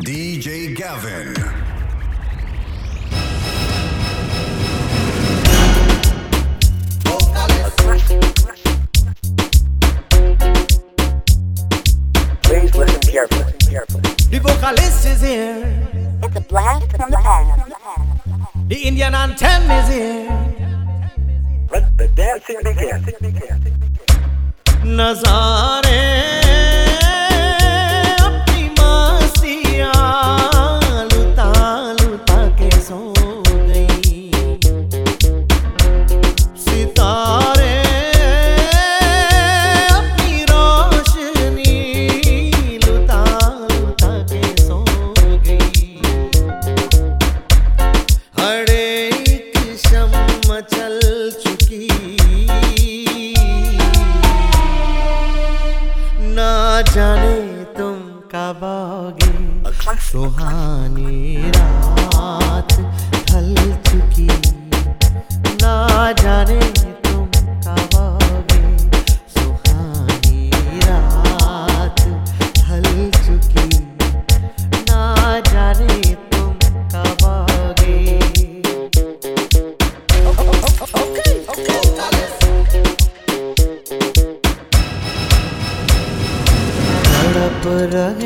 DJ Gavin. Please listen carefully, carefully. The vocalist is here. It's a blast from the past. The Indian anthem is here. Let the dancing begin. Nazare. kara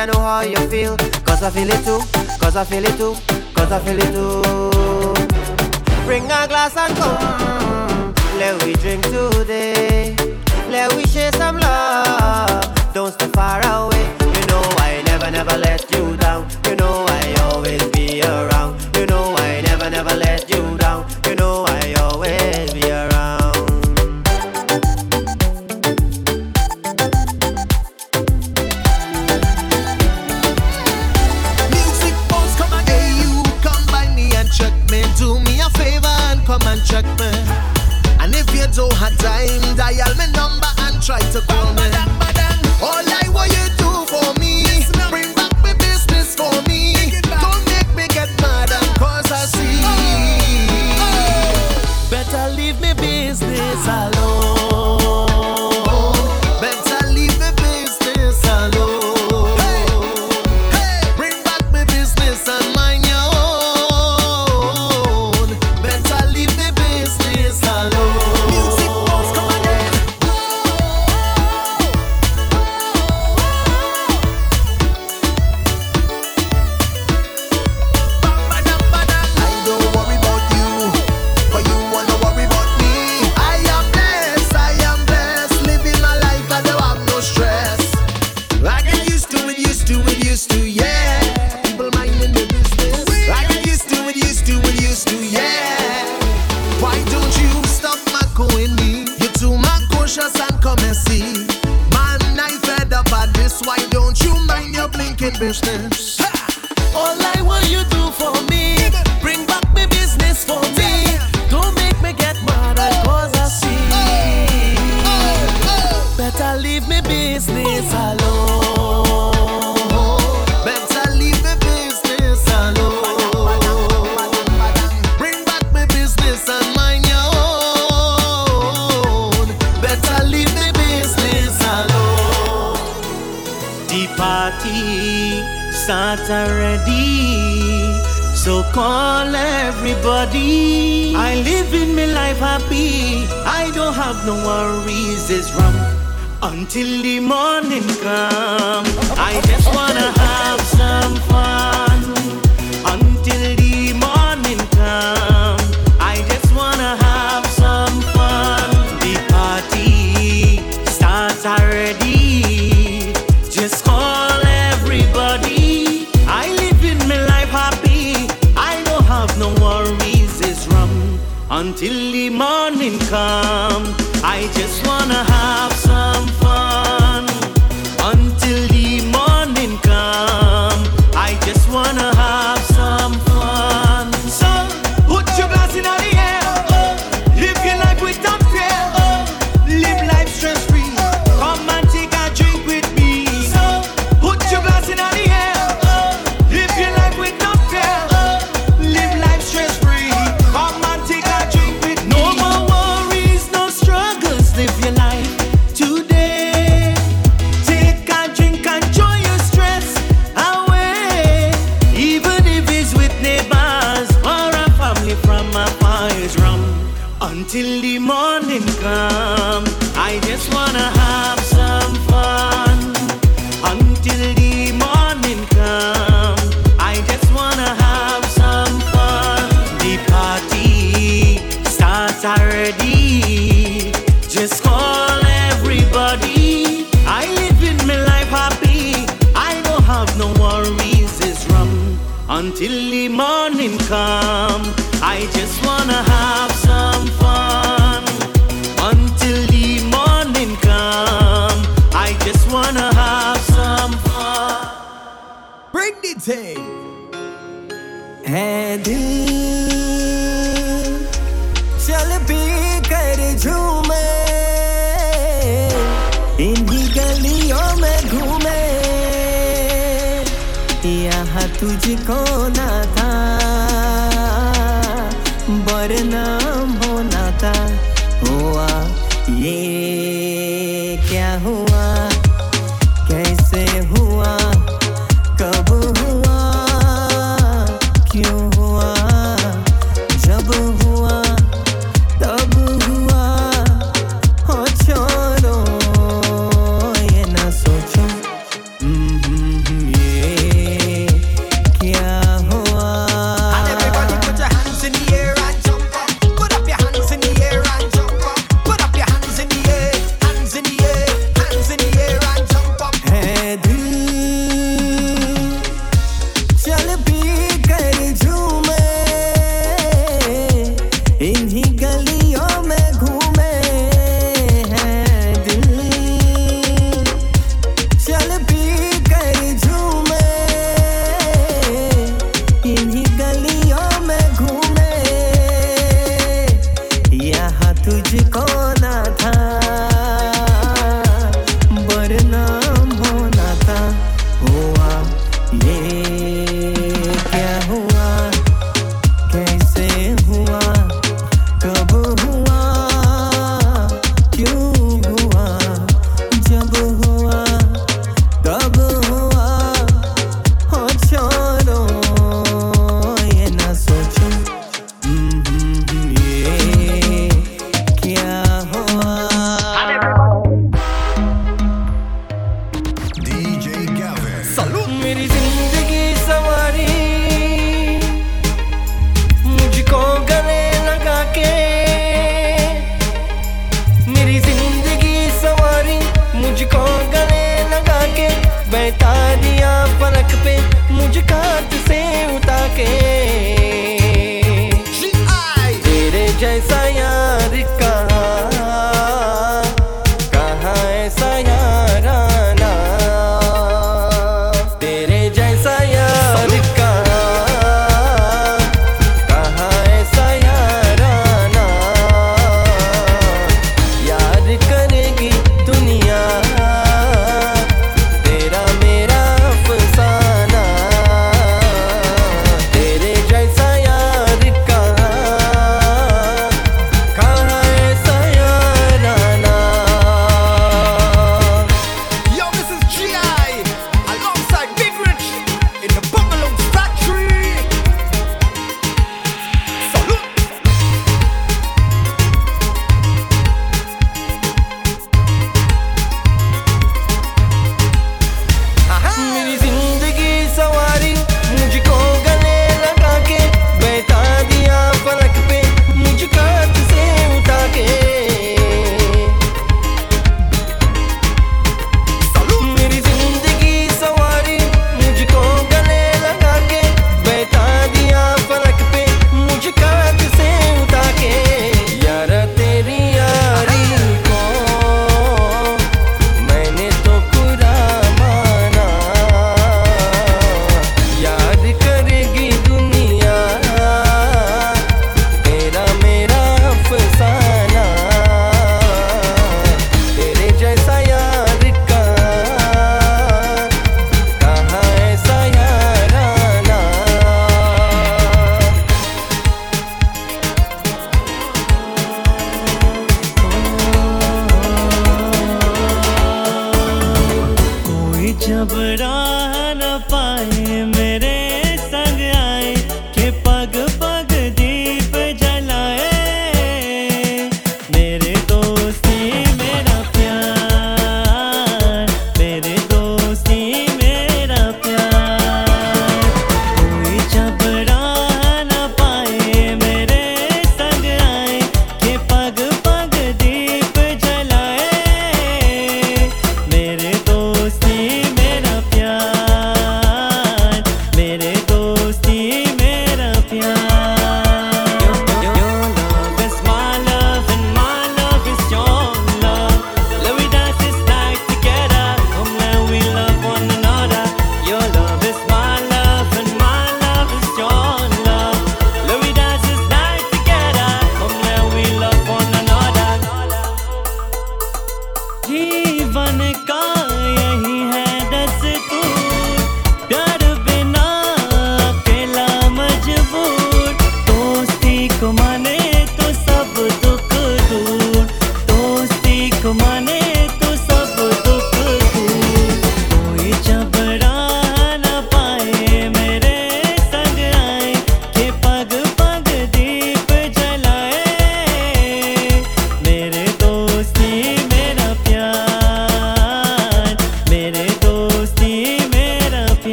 I know how you feel. Cause I feel it too, cause I feel it too, cause I feel it too. Bring a glass and come. Let we drink today. Let we share some love. Don't stay far away. You know I never, never let you me. And if you don't have time, dial me number and try to call me. All I want you do for me, bring back my business for me. Don't make me get mad and cause I see. Better leave me business alone. living my life happy. I don't have no worries. It's rum until the morning come. I just wanna have some fun until the morning come. I just wanna have some fun. The party starts already. till the morning come. I just wanna have है दिल चल P कर झूमे इन्हीं गलियों में घूमे यहाँ तुझको ना था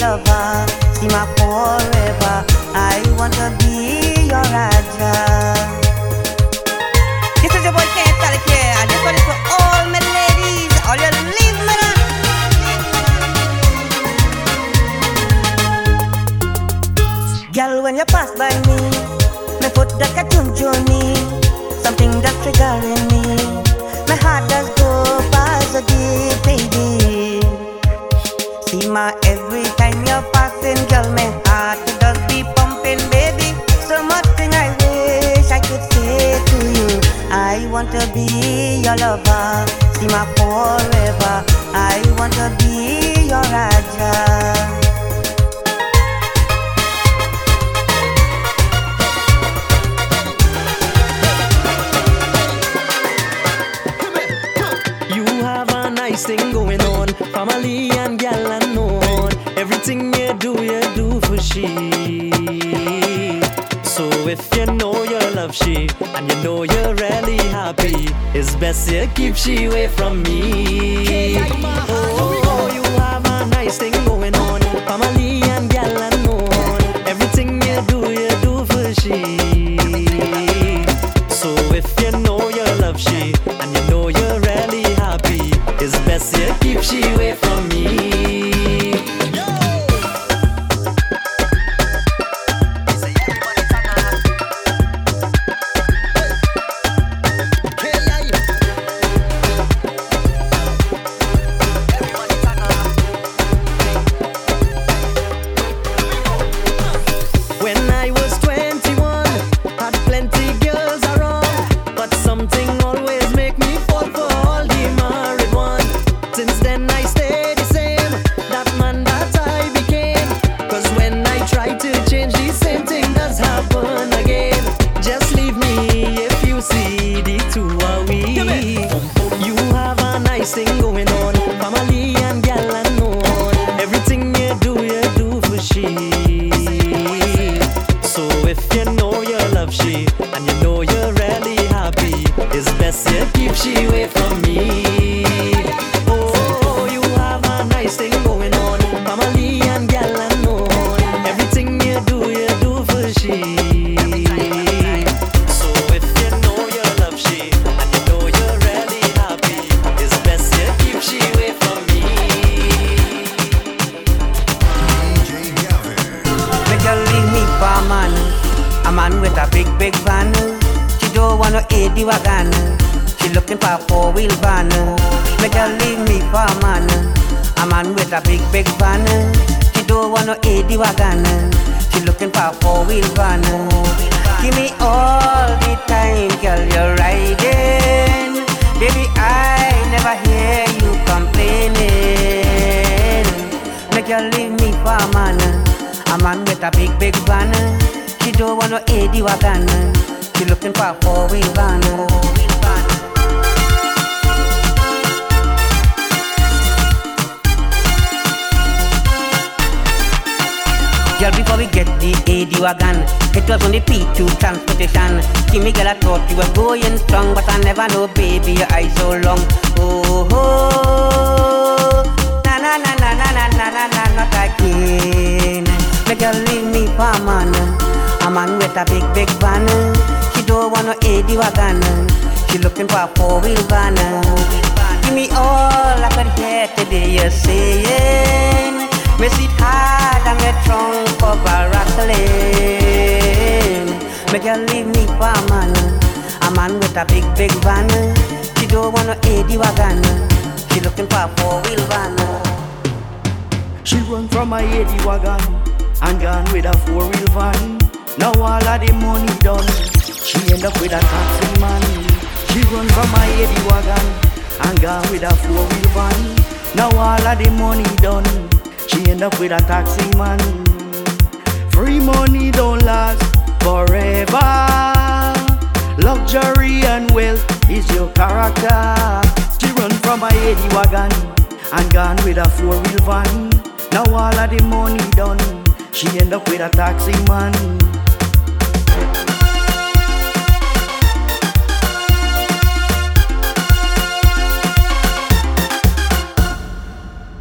love. She don't want no Eddie wagon. She looking for a four-wheel van. Girl, before we get the AD wagon, it was the P2 transportation. See me, girl, I thought you were going strong, but I never know, baby, your eyes so long. Oh, oh, na na na na na na na na, not again. The girl leave me for a man. A man with a big, big van. She don't want no AD wagon. She looking for a four-wheel van. Give me all I can hear today you're saying. Miss it hard and the trunk of a rattling. Me girl leave me for a man. A man with a big, big van. She don't want no AD wagon. She looking for a four-wheel van. She run from my AD wagon and gone with a four wheel van. Now all of the money done, she end up with a taxi man. She run from my heavy wagon and gone with a four wheel van. Now all of the money done, she end up with a taxi man. Free money don't last forever. Luxury and wealth is your character. She run from a heavy wagon and gone with a four wheel van. Now all of the money done. She end up with a taxi man.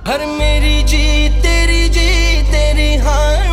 हर मेरी जी तेरी जी तेरी हार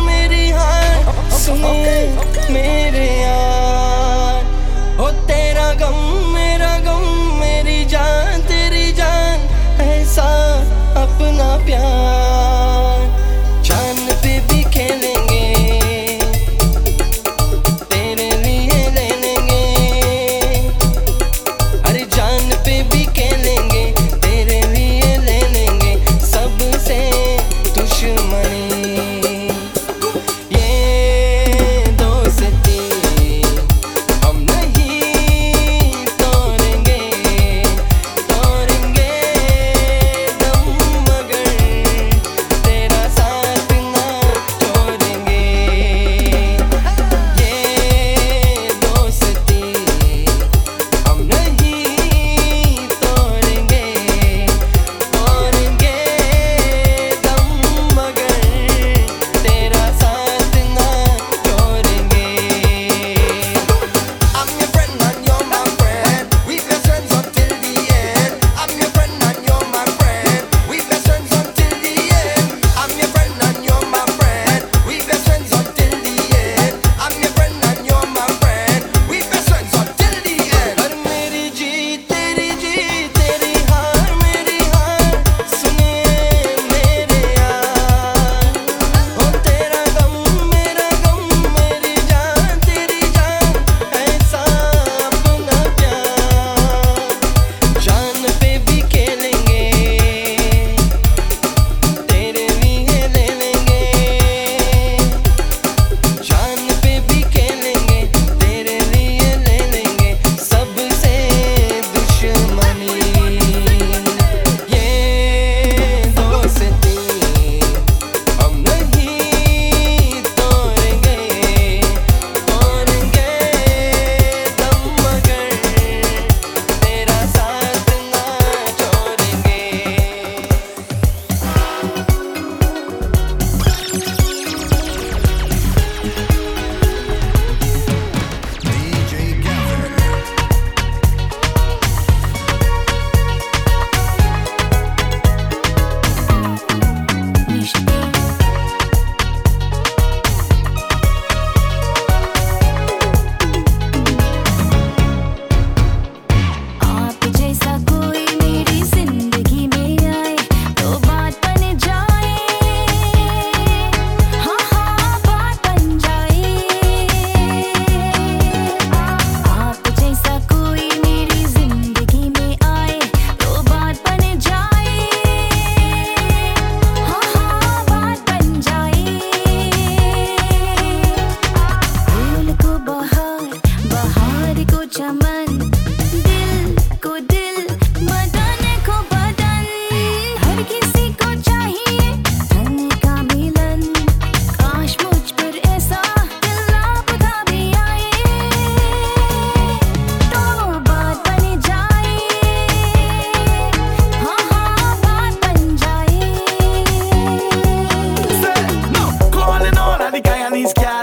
these guys.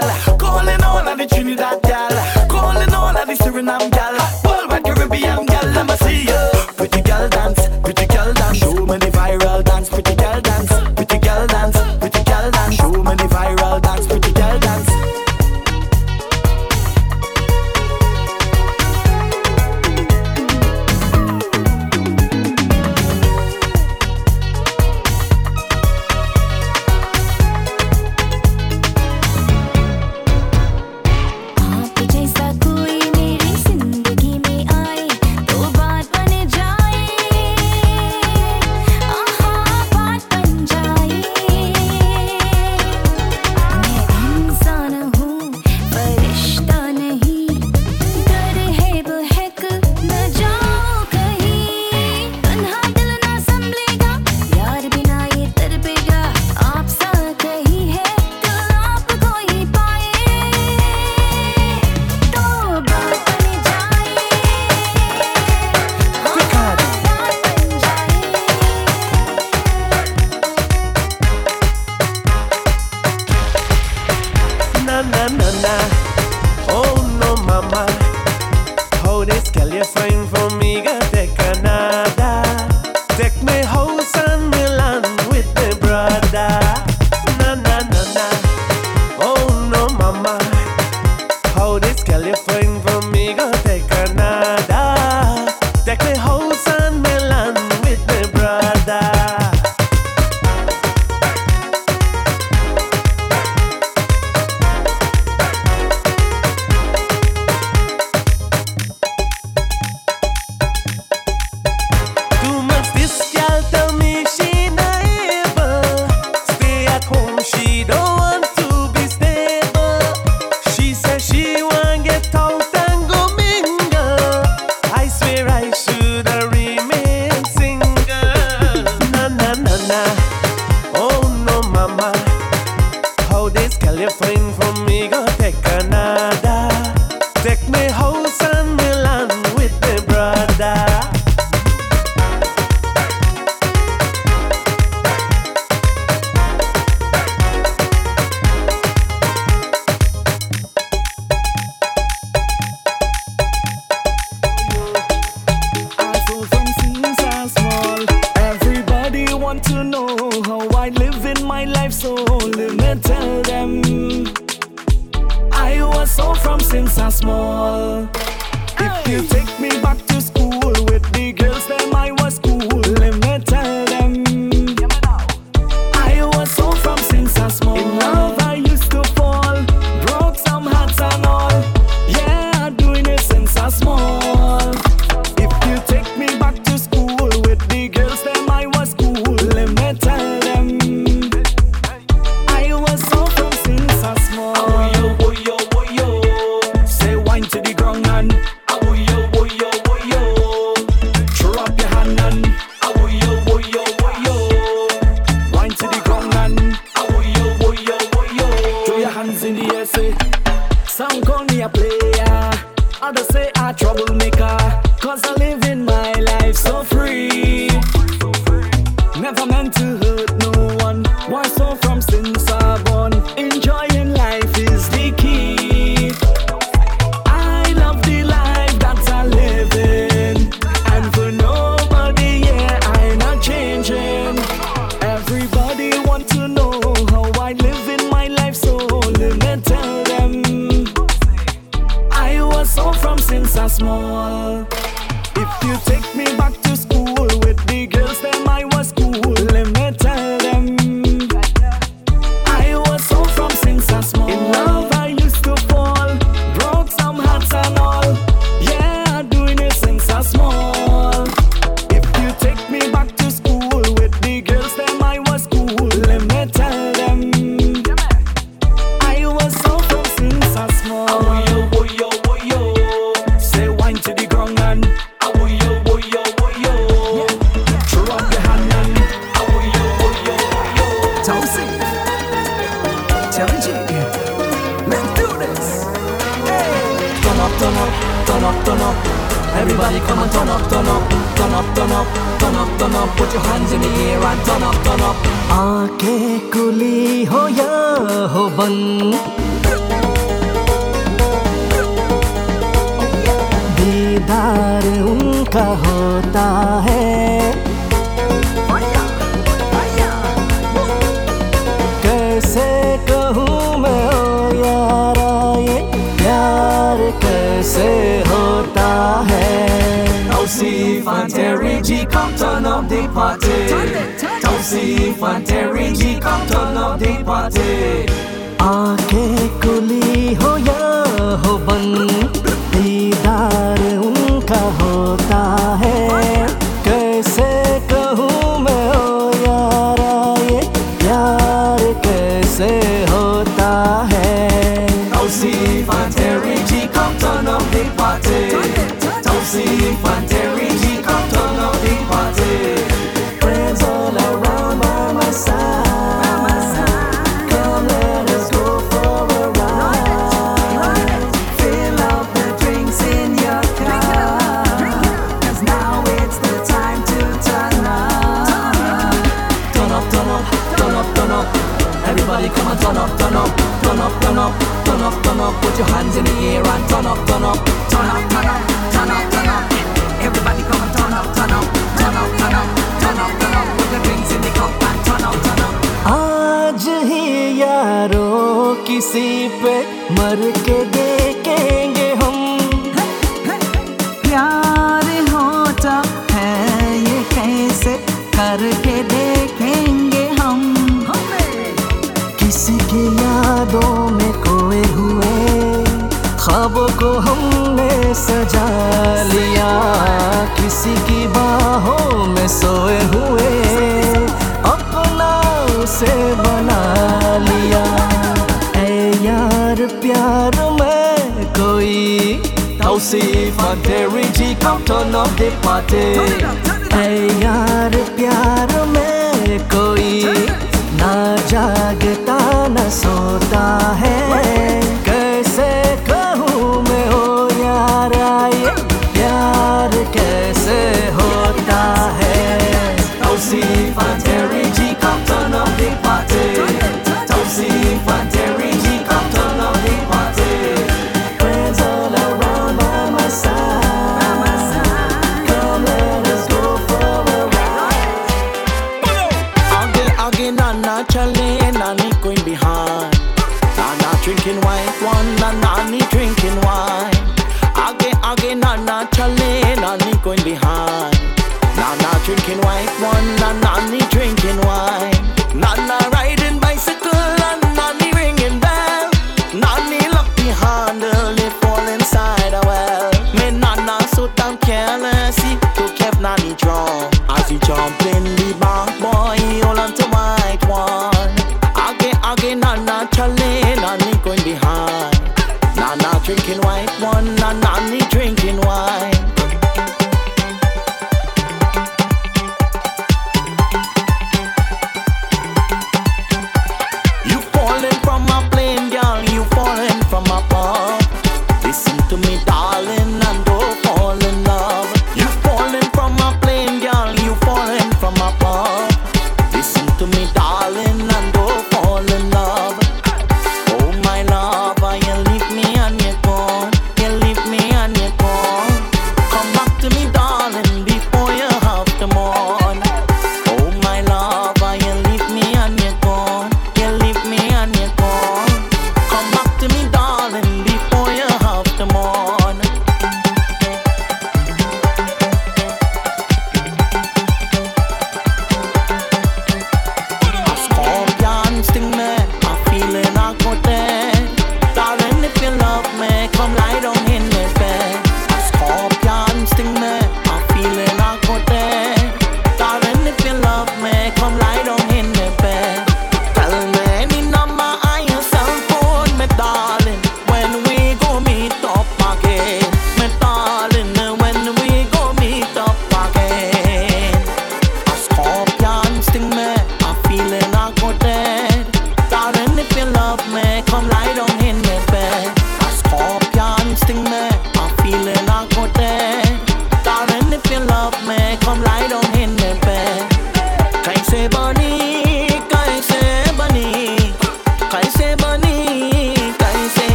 Others say a troublemaker. infantry G come turn up the party Topsy infantry G come turn up the party आंखें कुली हो ya हो बन Put your hands in the air and turn up, turn up, turn up, turn up, turn up, turn up. Everybody come and turn up, turn up, turn up, turn up, turn up, turn up. Put the drinks in the cup and turn up, turn up. आज ही यारों किसी पे मर के से बना लिया। ऐ यार प्यार में कोई तौसीफ तेरी जी काउंटर न दे पाते ऐ यार प्यार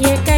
ये कह